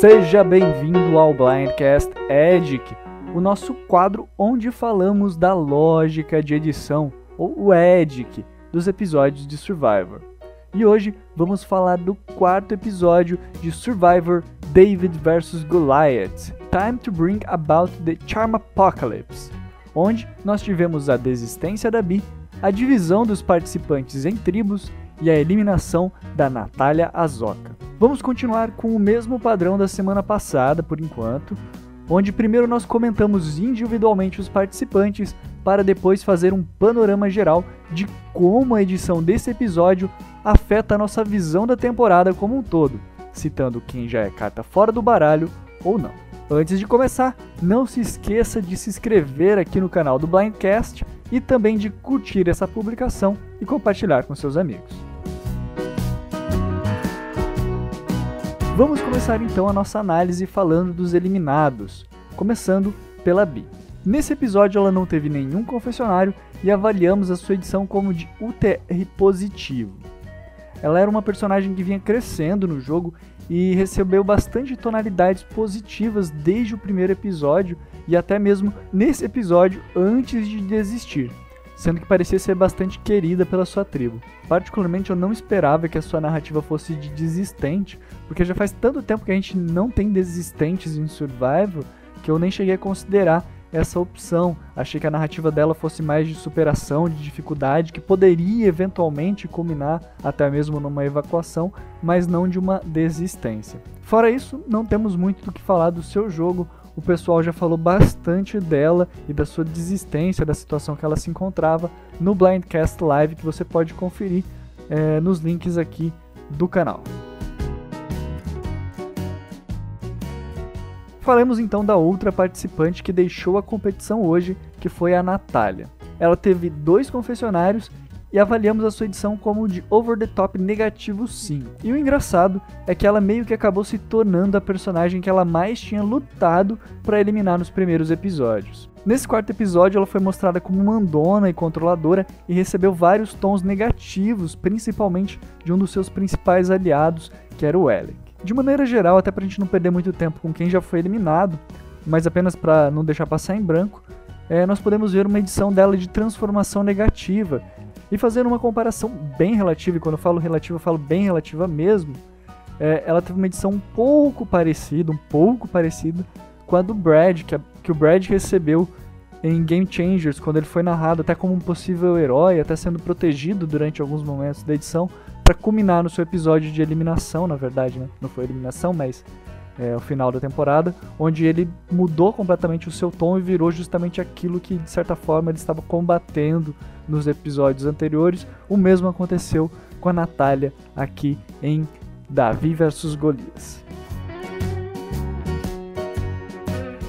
Seja bem-vindo ao Blindcast Edic, o nosso quadro onde falamos da lógica de edição, ou o Edic, dos episódios de Survivor. E hoje vamos falar do quarto episódio de Survivor David vs Goliath, Time to Bring About the Charm Apocalypse, onde nós tivemos a desistência da Bi, a divisão dos participantes em tribos e a eliminação da Natália Azoka. Vamos continuar com o mesmo padrão da semana passada, por enquanto, onde primeiro nós comentamos individualmente os participantes para depois fazer um panorama geral de como a edição desse episódio afeta a nossa visão da temporada como um todo, citando quem já é carta fora do baralho ou não. Antes de começar, não se esqueça de se inscrever aqui no canal do Blindcast e também de curtir essa publicação e compartilhar com seus amigos. Vamos começar então a nossa análise falando dos eliminados, começando pela Bi. Nesse episódio ela não teve nenhum confessionário e avaliamos a sua edição como de UTR positivo. Ela era uma personagem que vinha crescendo no jogo e recebeu bastante tonalidades positivas desde o primeiro episódio e até mesmo nesse episódio antes de desistir, sendo que parecia ser bastante querida pela sua tribo. Particularmente eu não esperava que a sua narrativa fosse de desistente, porque já faz tanto tempo que a gente não tem desistentes em Survival que eu nem cheguei a considerar essa opção. Achei que a narrativa dela fosse mais de superação, de dificuldade, que poderia eventualmente culminar até mesmo numa evacuação, mas não de uma desistência. Fora isso, não temos muito do que falar do seu jogo. O pessoal já falou bastante dela e da sua desistência, da situação que ela se encontrava no Blindcast Live, que você pode conferir é, nos links aqui do canal. Falemos então da outra participante que deixou a competição hoje, que foi a Natália. Ela teve dois confessionários e avaliamos a sua edição como de over the top negativo sim. E o engraçado é que ela meio que acabou se tornando a personagem que ela mais tinha lutado para eliminar nos primeiros episódios. Nesse quarto episódio, ela foi mostrada como mandona e controladora e recebeu vários tons negativos, principalmente de um dos seus principais aliados, que era o Alec. De maneira geral, até pra gente não perder muito tempo com quem já foi eliminado, mas apenas para não deixar passar em branco, é, nós podemos ver uma edição dela de transformação negativa e fazer uma comparação bem relativa, e quando eu falo relativa, eu falo bem relativa mesmo. É, ela teve uma edição um pouco parecida, um pouco parecida com a do Brad, que, a, que o Brad recebeu em Game Changers, quando ele foi narrado até como um possível herói, até sendo protegido durante alguns momentos da edição, para culminar no seu episódio de eliminação, na verdade, né? Não foi eliminação, mas é, o final da temporada, onde ele mudou completamente o seu tom e virou justamente aquilo que, de certa forma, ele estava combatendo nos episódios anteriores. O mesmo aconteceu com a Natália aqui em Davi vs Golias.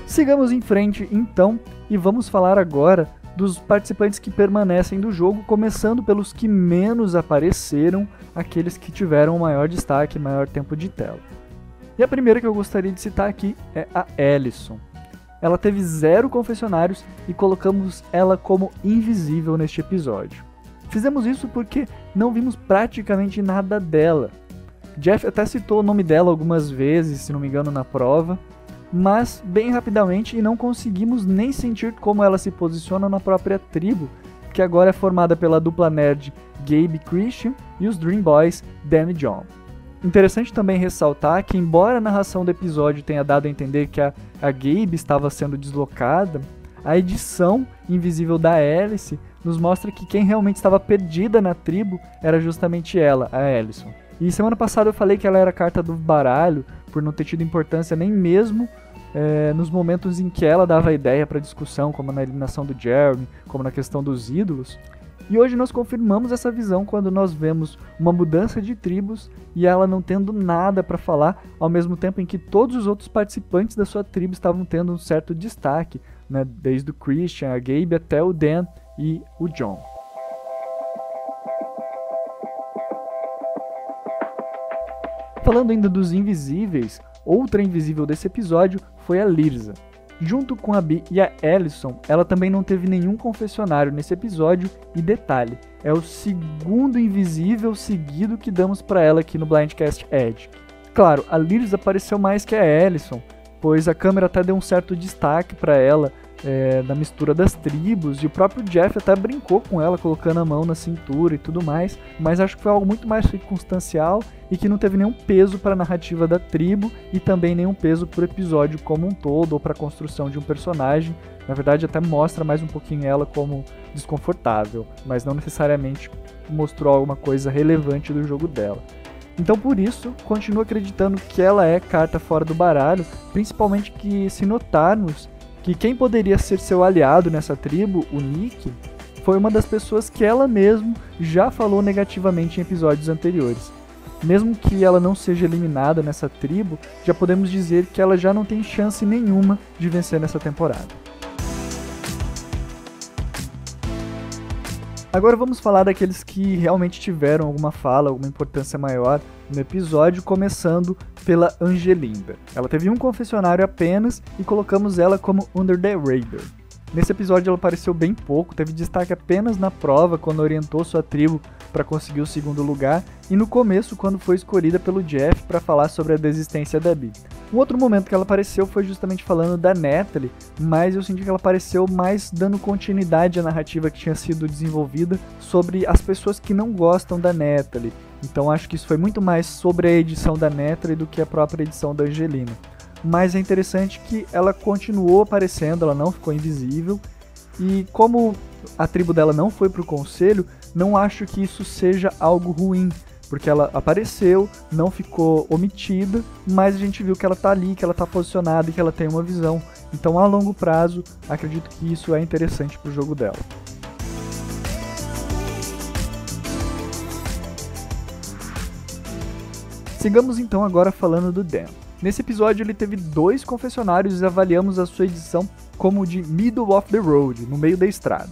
Sigamos em frente então e vamos falar agora dos participantes que permanecem do jogo, começando pelos que menos apareceram, aqueles que tiveram o maior destaque, maior tempo de tela. E a primeira que eu gostaria de citar aqui é a Ellison. Ela teve zero confessionários e colocamos ela como invisível neste episódio. Fizemos isso porque não vimos praticamente nada dela. Jeff até citou o nome dela algumas vezes, se não me engano, na prova, mas bem rapidamente e não conseguimos nem sentir como ela se posiciona na própria tribo, que agora é formada pela dupla nerd Gabe Christian e os Dream Boys Dan e John. Interessante também ressaltar que, embora a narração do episódio tenha dado a entender que a, a Gabe estava sendo deslocada, a edição invisível da Alice nos mostra que quem realmente estava perdida na tribo era justamente ela, a Ellison. E semana passada eu falei que ela era carta do baralho, por não ter tido importância nem mesmo é, nos momentos em que ela dava ideia para discussão, como na eliminação do Jeremy, como na questão dos ídolos. E hoje nós confirmamos essa visão quando nós vemos uma mudança de tribos e ela não tendo nada para falar, ao mesmo tempo em que todos os outros participantes da sua tribo estavam tendo um certo destaque, né? desde o Christian, a Gabe até o Dan e o John. Falando ainda dos invisíveis, outra invisível desse episódio foi a Lirza. Junto com a Bi e a Ellison, ela também não teve nenhum confessionário nesse episódio, e detalhe, é o segundo invisível seguido que damos para ela aqui no Blindcast Edge. claro, a Liz apareceu mais que a Ellison, pois a câmera até deu um certo destaque para ela é, da mistura das tribos, e o próprio Jeff até brincou com ela, colocando a mão na cintura e tudo mais, mas acho que foi algo muito mais circunstancial e que não teve nenhum peso para a narrativa da tribo e também nenhum peso para o episódio como um todo ou para a construção de um personagem. Na verdade, até mostra mais um pouquinho ela como desconfortável, mas não necessariamente mostrou alguma coisa relevante do jogo dela. Então por isso, continuo acreditando que ela é carta fora do baralho, principalmente que se notarmos que quem poderia ser seu aliado nessa tribo, o Nick, foi uma das pessoas que ela mesma já falou negativamente em episódios anteriores. Mesmo que ela não seja eliminada nessa tribo, já podemos dizer que ela já não tem chance nenhuma de vencer nessa temporada. Agora vamos falar daqueles que realmente tiveram alguma fala, alguma importância maior no episódio, começando pela Angelinda. Ela teve um confessionário apenas e colocamos ela como Under the Radar. Nesse episódio ela apareceu bem pouco, teve destaque apenas na prova quando orientou sua tribo para conseguir o segundo lugar e no começo quando foi escolhida pelo Jeff para falar sobre a desistência da Bee. Um outro momento que ela apareceu foi justamente falando da Natalie, mas eu senti que ela apareceu mais dando continuidade à narrativa que tinha sido desenvolvida sobre as pessoas que não gostam da Natalie. Então acho que isso foi muito mais sobre a edição da Natalie do que a própria edição da Angelina mas é interessante que ela continuou aparecendo, ela não ficou invisível. E como a tribo dela não foi pro conselho, não acho que isso seja algo ruim, porque ela apareceu, não ficou omitida, mas a gente viu que ela tá ali, que ela tá posicionada e que ela tem uma visão. Então, a longo prazo, acredito que isso é interessante pro jogo dela. Sigamos então agora falando do Dan. Nesse episódio ele teve dois confessionários e avaliamos a sua edição como de Middle of the Road, no meio da estrada.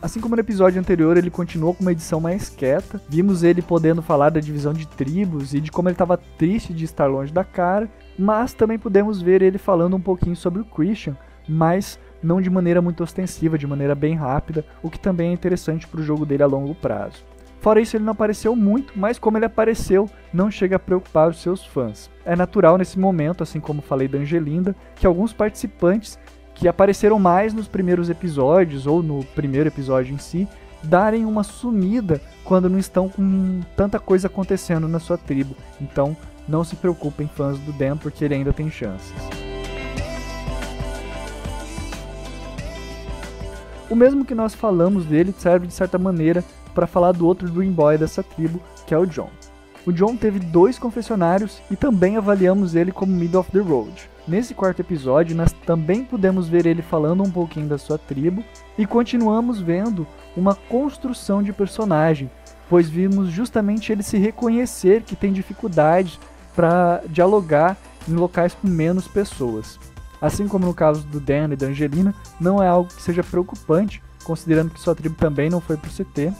Assim como no episódio anterior, ele continuou com uma edição mais quieta. Vimos ele podendo falar da divisão de tribos e de como ele estava triste de estar longe da cara, mas também pudemos ver ele falando um pouquinho sobre o Christian, mas não de maneira muito ostensiva, de maneira bem rápida, o que também é interessante para o jogo dele a longo prazo. Fora isso, ele não apareceu muito, mas como ele apareceu, não chega a preocupar os seus fãs. É natural nesse momento, assim como falei da Angelinda, que alguns participantes que apareceram mais nos primeiros episódios ou no primeiro episódio em si, darem uma sumida quando não estão com tanta coisa acontecendo na sua tribo. Então, não se preocupem, fãs do Dan, porque ele ainda tem chances. O mesmo que nós falamos dele serve de certa maneira para falar do outro Dream Boy dessa tribo, que é o John. O John teve dois confessionários e também avaliamos ele como Middle of the Road. Nesse quarto episódio, nós também pudemos ver ele falando um pouquinho da sua tribo e continuamos vendo uma construção de personagem, pois vimos justamente ele se reconhecer que tem dificuldade para dialogar em locais com menos pessoas. Assim como no caso do Dan e da Angelina, não é algo que seja preocupante, considerando que sua tribo também não foi para o CT,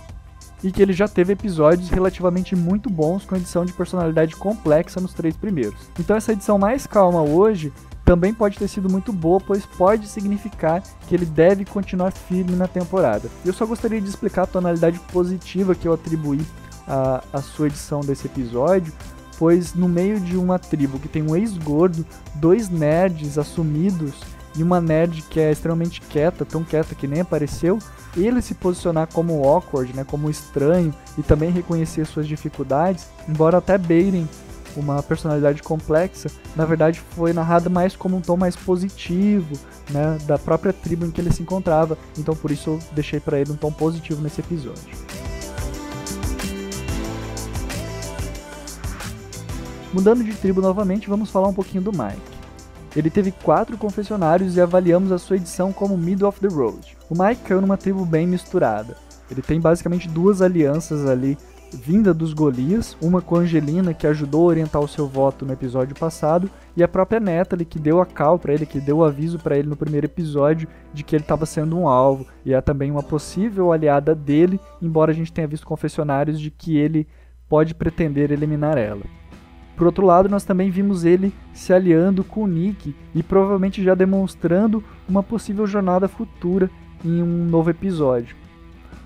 e que ele já teve episódios relativamente muito bons com edição de personalidade complexa nos três primeiros. Então essa edição mais calma hoje também pode ter sido muito boa, pois pode significar que ele deve continuar firme na temporada. Eu só gostaria de explicar a tonalidade positiva que eu atribuí à, à sua edição desse episódio, pois no meio de uma tribo que tem um ex-gordo, dois nerds assumidos e uma nerd que é extremamente quieta, tão quieta que nem apareceu, ele se posicionar como awkward, né, como estranho e também reconhecer suas dificuldades, embora até beirem uma personalidade complexa, na verdade foi narrada mais como um tom mais positivo, né, da própria tribo em que ele se encontrava. Então por isso eu deixei para ele um tom positivo nesse episódio. Mudando de tribo novamente, vamos falar um pouquinho do Mike. Ele teve quatro confessionários e avaliamos a sua edição como Middle of the Road. O Mike caiu numa tribo bem misturada. Ele tem basicamente duas alianças ali vinda dos Golias, uma com Angelina, que ajudou a orientar o seu voto no episódio passado, e a própria Natalie, que deu a cal para ele, que deu o aviso para ele no primeiro episódio de que ele estava sendo um alvo, e é também uma possível aliada dele, embora a gente tenha visto confessionários de que ele pode pretender eliminar ela. Por outro lado, nós também vimos ele se aliando com o Nick e provavelmente já demonstrando uma possível jornada futura em um novo episódio.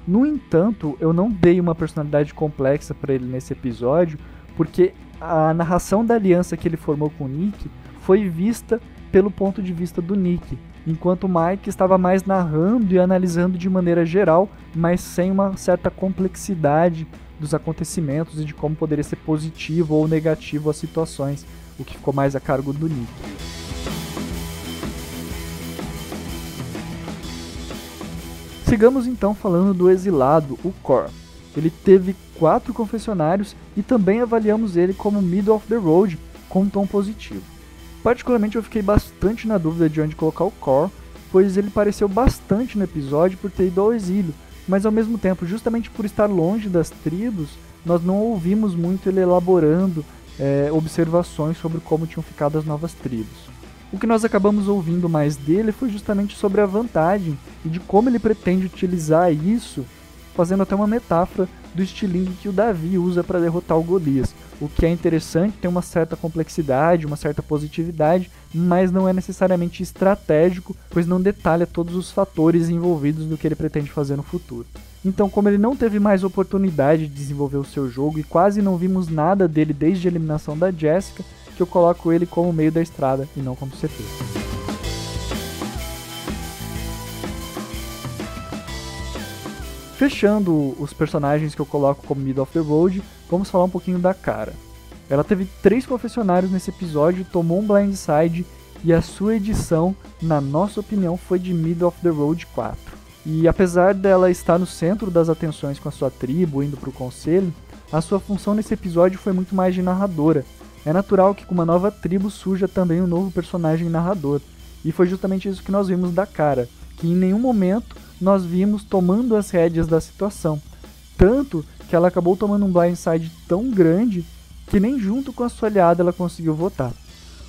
No entanto, eu não dei uma personalidade complexa para ele nesse episódio, porque a narração da aliança que ele formou com o Nick foi vista pelo ponto de vista do Nick, enquanto o Mike estava mais narrando e analisando de maneira geral, mas sem uma certa complexidade dos acontecimentos e de como poderia ser positivo ou negativo as situações, o que ficou mais a cargo do Nick. Sigamos então falando do exilado, o Cor. Ele teve quatro confessionários e também avaliamos ele como middle of the road, com um tom positivo. Particularmente eu fiquei bastante na dúvida de onde colocar o Core, pois ele pareceu bastante no episódio por ter ido ao exílio, mas ao mesmo tempo, justamente por estar longe das tribos, nós não ouvimos muito ele elaborando é, observações sobre como tinham ficado as novas tribos. O que nós acabamos ouvindo mais dele foi justamente sobre a vantagem e de como ele pretende utilizar isso, fazendo até uma metáfora do estilingue que o Davi usa para derrotar o Golias. O que é interessante, tem uma certa complexidade, uma certa positividade, mas não é necessariamente estratégico, pois não detalha todos os fatores envolvidos do que ele pretende fazer no futuro. Então, como ele não teve mais oportunidade de desenvolver o seu jogo e quase não vimos nada dele desde a eliminação da Jessica, que eu coloco ele como meio da estrada e não como CT. Fechando os personagens que eu coloco como Middle of the Road, vamos falar um pouquinho da cara. Ela teve três confessionários nesse episódio, tomou um blindside e a sua edição, na nossa opinião, foi de Middle of the Road 4. E apesar dela estar no centro das atenções com a sua tribo, indo para o conselho, a sua função nesse episódio foi muito mais de narradora. É natural que com uma nova tribo surja também um novo personagem narrador. E foi justamente isso que nós vimos da cara, que em nenhum momento nós vimos tomando as rédeas da situação. Tanto que ela acabou tomando um blindside tão grande que nem junto com a sua aliada ela conseguiu votar.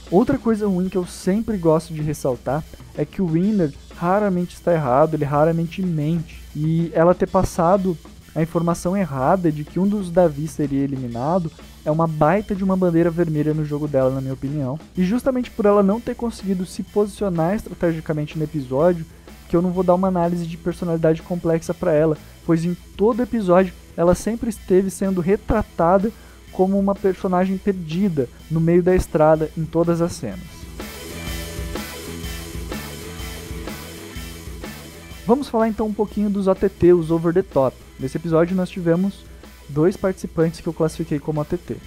Outra coisa ruim que eu sempre gosto de ressaltar é que o Winner raramente está errado, ele raramente mente. E ela ter passado a informação errada de que um dos Davi seria eliminado é uma baita de uma bandeira vermelha no jogo dela, na minha opinião. E justamente por ela não ter conseguido se posicionar estrategicamente no episódio, que eu não vou dar uma análise de personalidade complexa para ela, pois em todo episódio ela sempre esteve sendo retratada como uma personagem perdida no meio da estrada em todas as cenas. Vamos falar então um pouquinho dos OTT, os Over the Top. Nesse episódio nós tivemos dois participantes que eu classifiquei como OTT.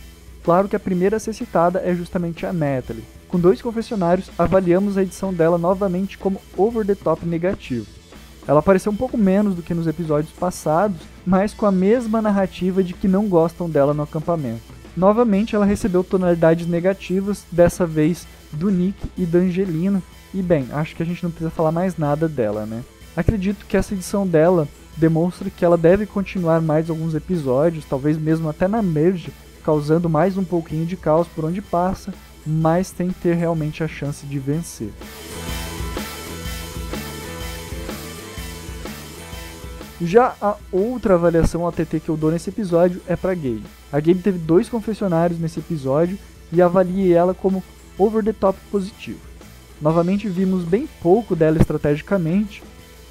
Claro que a primeira a ser citada é justamente a Natalie, com dois confessionários, avaliamos a edição dela novamente como over the top negativo. Ela apareceu um pouco menos do que nos episódios passados, mas com a mesma narrativa de que não gostam dela no acampamento. Novamente, ela recebeu tonalidades negativas, dessa vez do Nick e da Angelina. E bem, acho que a gente não precisa falar mais nada dela, né? Acredito que essa edição dela demonstra que ela deve continuar mais alguns episódios, talvez mesmo até na merge, causando mais um pouquinho de caos por onde passa, mas tem que ter realmente a chance de vencer. Já a outra avaliação ATT que eu dou nesse episódio é para Gabe. A Gabe teve dois confessionários nesse episódio e avaliei ela como over the top positivo. Novamente vimos bem pouco dela estrategicamente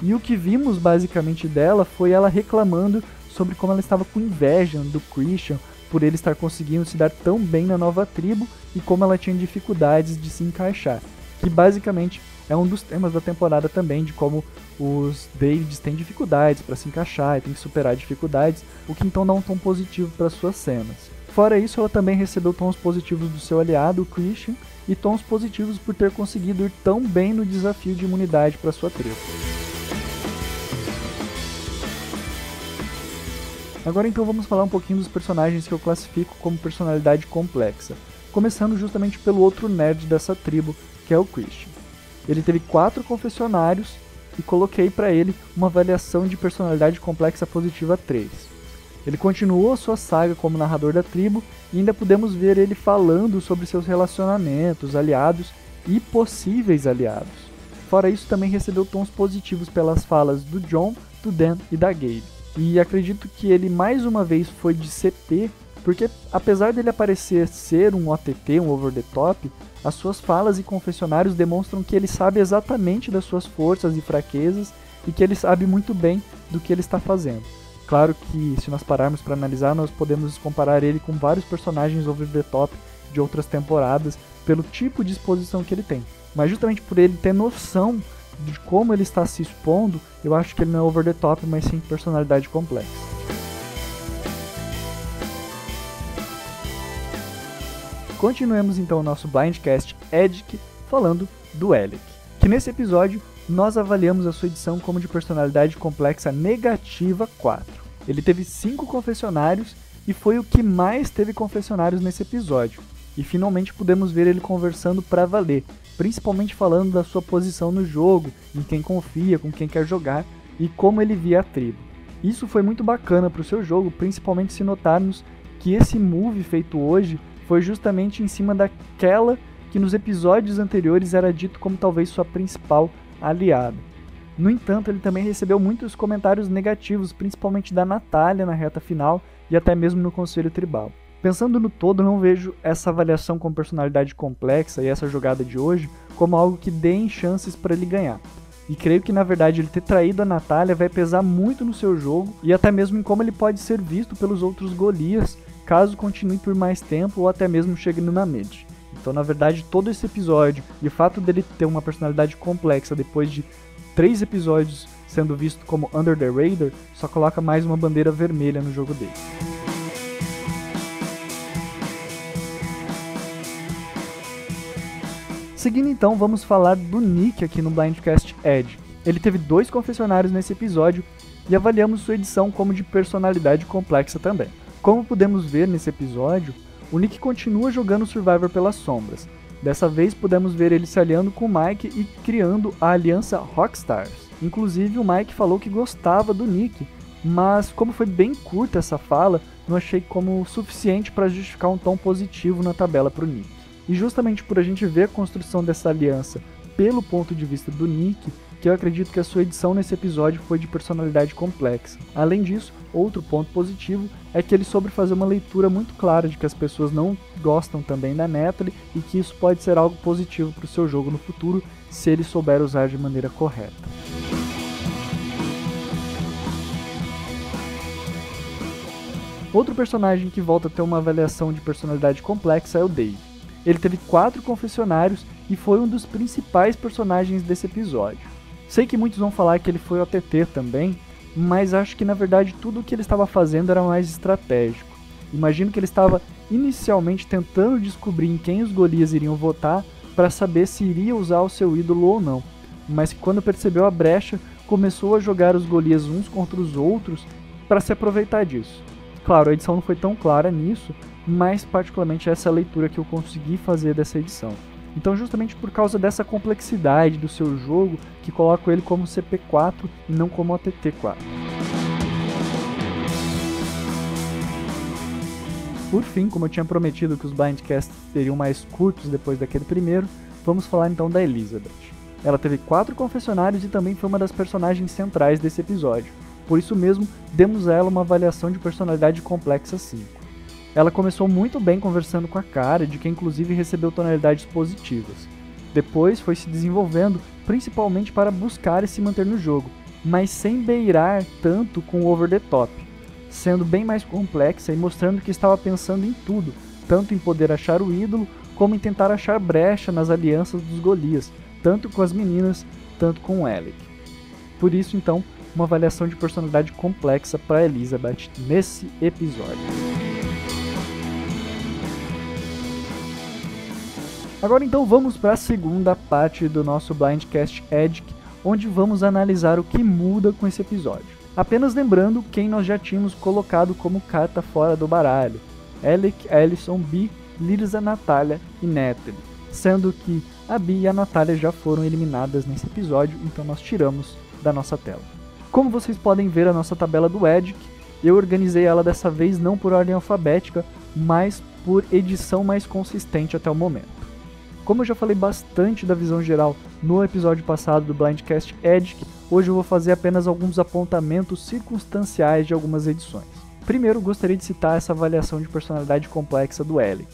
e o que vimos basicamente dela foi ela reclamando sobre como ela estava com inveja do Christian por ele estar conseguindo se dar tão bem na nova tribo e como ela tinha dificuldades de se encaixar. Que basicamente é um dos temas da temporada também, de como os Davids têm dificuldades para se encaixar e têm que superar dificuldades, o que então dá um tom positivo para suas cenas. Fora isso, ela também recebeu tons positivos do seu aliado, o Christian, e tons positivos por ter conseguido ir tão bem no desafio de imunidade para sua tribo. Agora então vamos falar um pouquinho dos personagens que eu classifico como personalidade complexa, começando justamente pelo outro nerd dessa tribo, que é o Christian. Ele teve quatro confessionários e coloquei para ele uma avaliação de personalidade complexa positiva 3. Ele continuou sua saga como narrador da tribo e ainda pudemos ver ele falando sobre seus relacionamentos, aliados e possíveis aliados. Fora isso, também recebeu tons positivos pelas falas do John, do Dan e da Gabe. E acredito que ele mais uma vez foi de CT, porque apesar dele aparecer ser um OTT, um over the top, as suas falas e confessionários demonstram que ele sabe exatamente das suas forças e fraquezas e que ele sabe muito bem do que ele está fazendo. Claro que se nós pararmos para analisar, nós podemos comparar ele com vários personagens over the top de outras temporadas pelo tipo de exposição que ele tem. Mas justamente por ele ter noção de como ele está se expondo, eu acho que ele não é over the top, mas sim personalidade complexa. Continuemos então o nosso Blindcast Edic falando do Elec, que nesse episódio nós avaliamos a sua edição como de personalidade complexa negativa 4. Ele teve 5 confessionários e foi o que mais teve confessionários nesse episódio. E finalmente pudemos ver ele conversando para valer, principalmente falando da sua posição no jogo, em quem confia, com quem quer jogar e como ele via a tribo. Isso foi muito bacana para o seu jogo, principalmente se notarmos que esse move feito hoje foi justamente em cima daquela que nos episódios anteriores era dito como talvez sua principal aliada. No entanto, ele também recebeu muitos comentários negativos, principalmente da Natália na reta final e até mesmo no Conselho Tribal. Pensando no todo, não vejo essa avaliação com personalidade complexa e essa jogada de hoje como algo que dê chances para ele ganhar. E creio que na verdade ele ter traído a Natália vai pesar muito no seu jogo e até mesmo em como ele pode ser visto pelos outros Golias caso continue por mais tempo ou até mesmo chegue numa mid. Então, na verdade, todo esse episódio e o fato dele ter uma personalidade complexa depois de três episódios sendo visto como Under the Radar só coloca mais uma bandeira vermelha no jogo dele. Seguindo então, vamos falar do Nick aqui no Blindcast Edge. Ele teve dois confessionários nesse episódio e avaliamos sua edição como de personalidade complexa também. Como podemos ver nesse episódio, o Nick continua jogando Survivor pelas sombras. Dessa vez pudemos ver ele se aliando com o Mike e criando a aliança Rockstars. Inclusive o Mike falou que gostava do Nick, mas como foi bem curta essa fala, não achei como suficiente para justificar um tom positivo na tabela para o Nick. E justamente por a gente ver a construção dessa aliança pelo ponto de vista do Nick, que eu acredito que a sua edição nesse episódio foi de personalidade complexa. Além disso, outro ponto positivo é que ele soube fazer uma leitura muito clara de que as pessoas não gostam também da Natalie e que isso pode ser algo positivo para o seu jogo no futuro se ele souber usar de maneira correta. Outro personagem que volta a ter uma avaliação de personalidade complexa é o Dave. Ele teve quatro confessionários e foi um dos principais personagens desse episódio. Sei que muitos vão falar que ele foi OTT também, mas acho que na verdade tudo o que ele estava fazendo era mais estratégico. Imagino que ele estava inicialmente tentando descobrir em quem os Golias iriam votar para saber se iria usar o seu ídolo ou não, mas que quando percebeu a brecha, começou a jogar os Golias uns contra os outros para se aproveitar disso. Claro, a edição não foi tão clara nisso, mas particularmente essa é leitura que eu consegui fazer dessa edição. Então, justamente por causa dessa complexidade do seu jogo, que coloco ele como CP4 e não como ATT4. Por fim, como eu tinha prometido que os Blindcasts seriam mais curtos depois daquele primeiro, vamos falar então da Elizabeth. Ela teve quatro confessionários e também foi uma das personagens centrais desse episódio. Por isso mesmo, demos a ela uma avaliação de personalidade complexa 5. Ela começou muito bem conversando com a cara, de que inclusive recebeu tonalidades positivas. Depois foi se desenvolvendo, principalmente para buscar e se manter no jogo, mas sem beirar tanto com o over the top, sendo bem mais complexa e mostrando que estava pensando em tudo, tanto em poder achar o ídolo, como em tentar achar brecha nas alianças dos Golias, tanto com as meninas, tanto com o Alec. Por isso, então, uma avaliação de personalidade complexa para Elizabeth nesse episódio. Agora então vamos para a segunda parte do nosso Blindcast Edic, onde vamos analisar o que muda com esse episódio. Apenas lembrando quem nós já tínhamos colocado como carta fora do baralho: Alec, Ellison, Bi, Lirza, Natália e Natalie. Sendo que a Bi e a Natália já foram eliminadas nesse episódio, então nós tiramos da nossa tela. Como vocês podem ver a nossa tabela do Edic, eu organizei ela dessa vez não por ordem alfabética, mas por edição mais consistente até o momento. Como eu já falei bastante da visão geral no episódio passado do Blindcast Edic, hoje eu vou fazer apenas alguns apontamentos circunstanciais de algumas edições. Primeiro, gostaria de citar essa avaliação de personalidade complexa do Alec,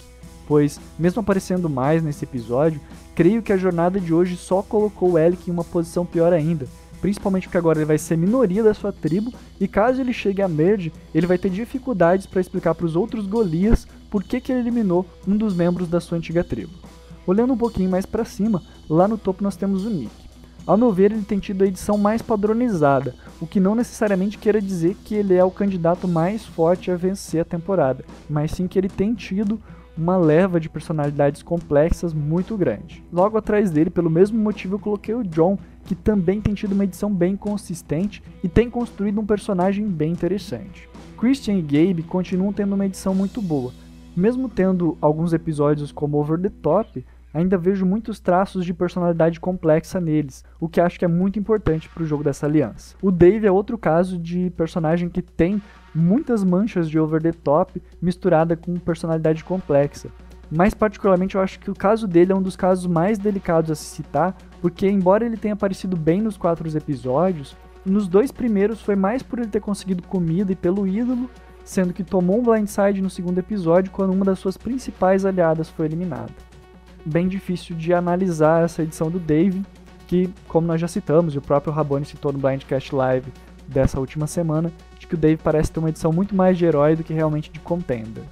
pois, mesmo aparecendo mais nesse episódio, creio que a jornada de hoje só colocou o Alec em uma posição pior ainda, principalmente porque agora ele vai ser minoria da sua tribo, e caso ele chegue a Merge, ele vai ter dificuldades para explicar para os outros Golias por que, que ele eliminou um dos membros da sua antiga tribo. Olhando um pouquinho mais para cima, lá no topo nós temos o Nick. Ao meu ver, ele tem tido a edição mais padronizada, o que não necessariamente queira dizer que ele é o candidato mais forte a vencer a temporada, mas sim que ele tem tido uma leva de personalidades complexas muito grande. Logo atrás dele, pelo mesmo motivo, eu coloquei o John, que também tem tido uma edição bem consistente e tem construído um personagem bem interessante. Christian e Gabe continuam tendo uma edição muito boa. Mesmo tendo alguns episódios como Over the Top, ainda vejo muitos traços de personalidade complexa neles, o que acho que é muito importante para o jogo dessa aliança. O Dave é outro caso de personagem que tem muitas manchas de over the top misturada com personalidade complexa. Mais particularmente, eu acho que o caso dele é um dos casos mais delicados a se citar, porque embora ele tenha aparecido bem nos quatro episódios, nos dois primeiros foi mais por ele ter conseguido comida e pelo ídolo, sendo que tomou um blindside no segundo episódio quando uma das suas principais aliadas foi eliminada bem difícil de analisar essa edição do Dave, que, como nós já citamos, e o próprio Rabone citou no Blindcast Live dessa última semana, de que o Dave parece ter uma edição muito mais de herói do que realmente de contender.